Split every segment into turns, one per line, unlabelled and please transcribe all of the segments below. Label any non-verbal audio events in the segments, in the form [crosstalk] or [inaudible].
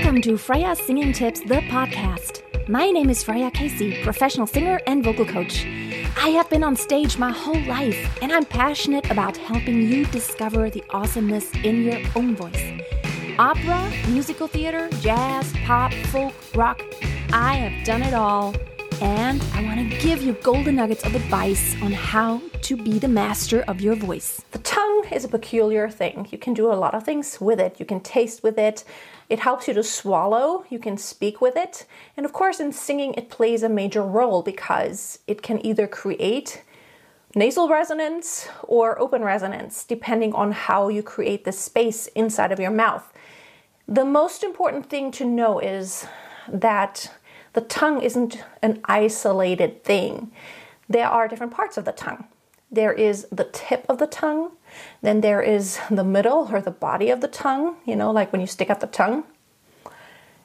Welcome to Freya Singing Tips, the podcast. My name is Freya Casey, professional singer and vocal coach. I have been on stage my whole life, and I'm passionate about helping you discover the awesomeness in your own voice. Opera, musical theater, jazz, pop, folk, rock I have done it all, and I want to give you golden nuggets of advice on how to be the master of your voice.
The tongue is a peculiar thing. You can do a lot of things with it. You can taste with it. It helps you to swallow. You can speak with it. And of course, in singing, it plays a major role because it can either create nasal resonance or open resonance, depending on how you create the space inside of your mouth. The most important thing to know is that the tongue isn't an isolated thing. There are different parts of the tongue. There is the tip of the tongue, then there is the middle or the body of the tongue, you know, like when you stick out the tongue.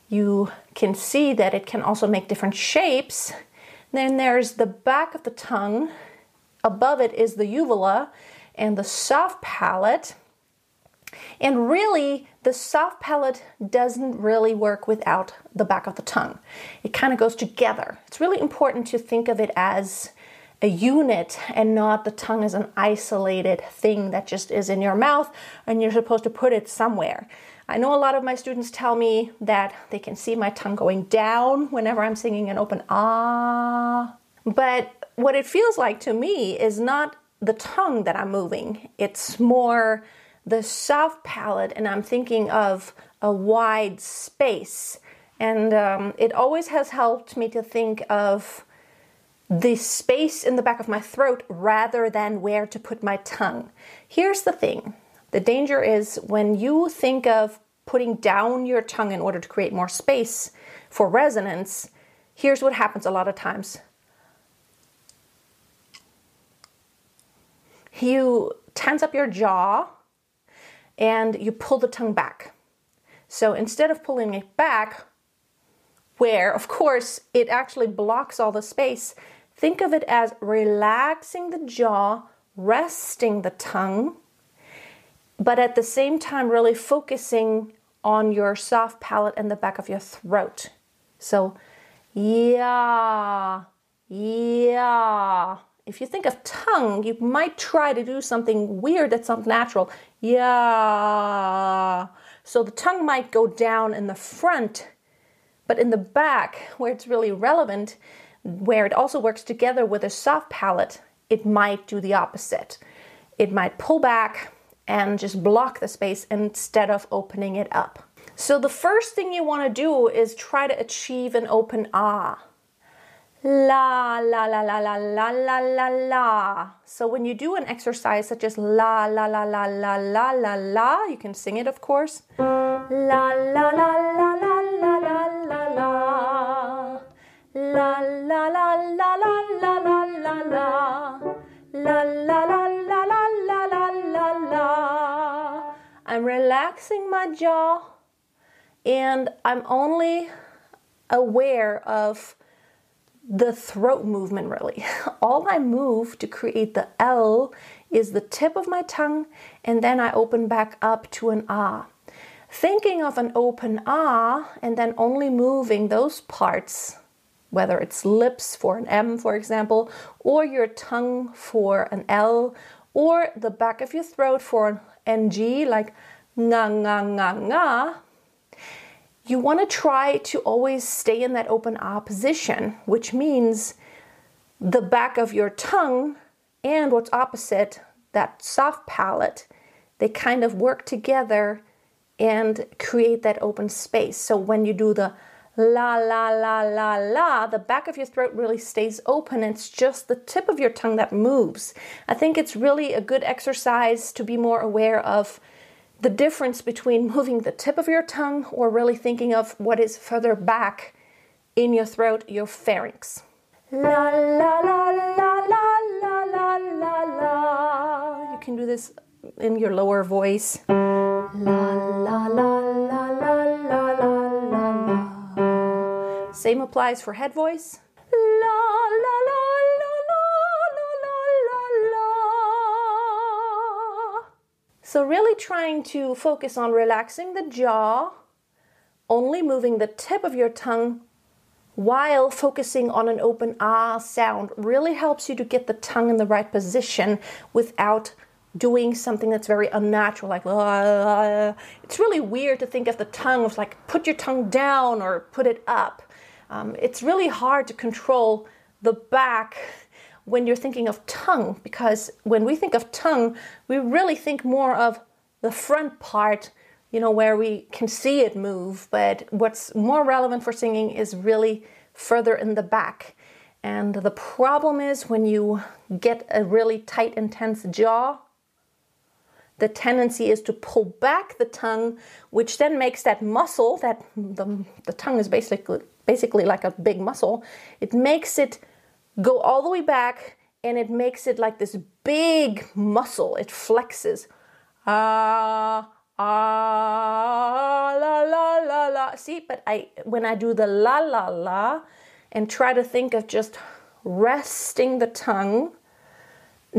You can see that it can also make different shapes. Then there's the back of the tongue. Above it is the uvula and the soft palate. And really, the soft palate doesn't really work without the back of the tongue. It kind of goes together. It's really important to think of it as a unit and not the tongue as an isolated thing that just is in your mouth and you're supposed to put it somewhere. I know a lot of my students tell me that they can see my tongue going down whenever I'm singing an open ah. But what it feels like to me is not the tongue that I'm moving, it's more the soft palate, and I'm thinking of a wide space. And um, it always has helped me to think of the space in the back of my throat rather than where to put my tongue. Here's the thing the danger is when you think of putting down your tongue in order to create more space for resonance, here's what happens a lot of times. You tense up your jaw and you pull the tongue back. So instead of pulling it back, where of course it actually blocks all the space, think of it as relaxing the jaw, resting the tongue, but at the same time, really focusing on your soft palate and the back of your throat. So, yeah, yeah. If you think of tongue, you might try to do something weird that's not natural. Yeah. So the tongue might go down in the front, but in the back, where it's really relevant, where it also works together with a soft palate, it might do the opposite. It might pull back and just block the space instead of opening it up. So the first thing you want to do is try to achieve an open ah la la la la la la la la la. So when you do an exercise such as la la la la la la la la, you can sing it of course. La la la la la la la la la. La la la la la la la la la. La la la la la la la la la. I'm relaxing my jaw and I'm only aware of the throat movement really. [laughs] All I move to create the L is the tip of my tongue and then I open back up to an ah. Thinking of an open ah and then only moving those parts, whether it's lips for an M, for example, or your tongue for an L, or the back of your throat for an NG, like nga nga nga nga, you want to try to always stay in that open ah position, which means the back of your tongue and what's opposite, that soft palate, they kind of work together and create that open space. So when you do the la la la la la, the back of your throat really stays open. It's just the tip of your tongue that moves. I think it's really a good exercise to be more aware of the difference between moving the tip of your tongue or really thinking of what is further back in your throat, your pharynx. La la la la la la la la la. You can do this in your lower voice. La la la la la la la la. Same applies for head voice. So, really trying to focus on relaxing the jaw, only moving the tip of your tongue while focusing on an open ah sound really helps you to get the tongue in the right position without doing something that's very unnatural like uh, it's really weird to think of the tongue as like put your tongue down or put it up. Um, it's really hard to control the back when you're thinking of tongue because when we think of tongue we really think more of the front part you know, where we can see it move. But what's more relevant for singing is really further in the back. And the problem is when you get a really tight, intense jaw, the tendency is to pull back the tongue, which then makes that muscle, that the, the tongue is basically basically like a big muscle, it makes it go all the way back and it makes it like this big muscle. It flexes. Ah, ah la la la la. See, but I when I do the la la la and try to think of just resting the tongue,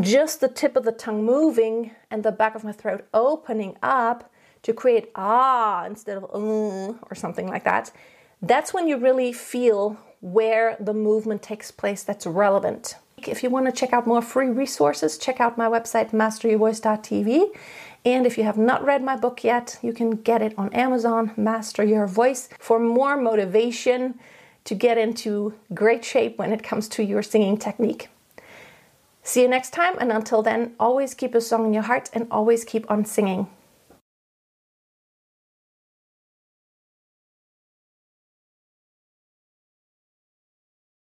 just the tip of the tongue moving and the back of my throat opening up to create ah instead of mm, or something like that. That's when you really feel where the movement takes place that's relevant. If you want to check out more free resources, check out my website masteryourvoice.tv and if you have not read my book yet, you can get it on Amazon, Master Your Voice, for more motivation to get into great shape when it comes to your singing technique. See you next time, and until then, always keep a song in your heart and always keep on singing.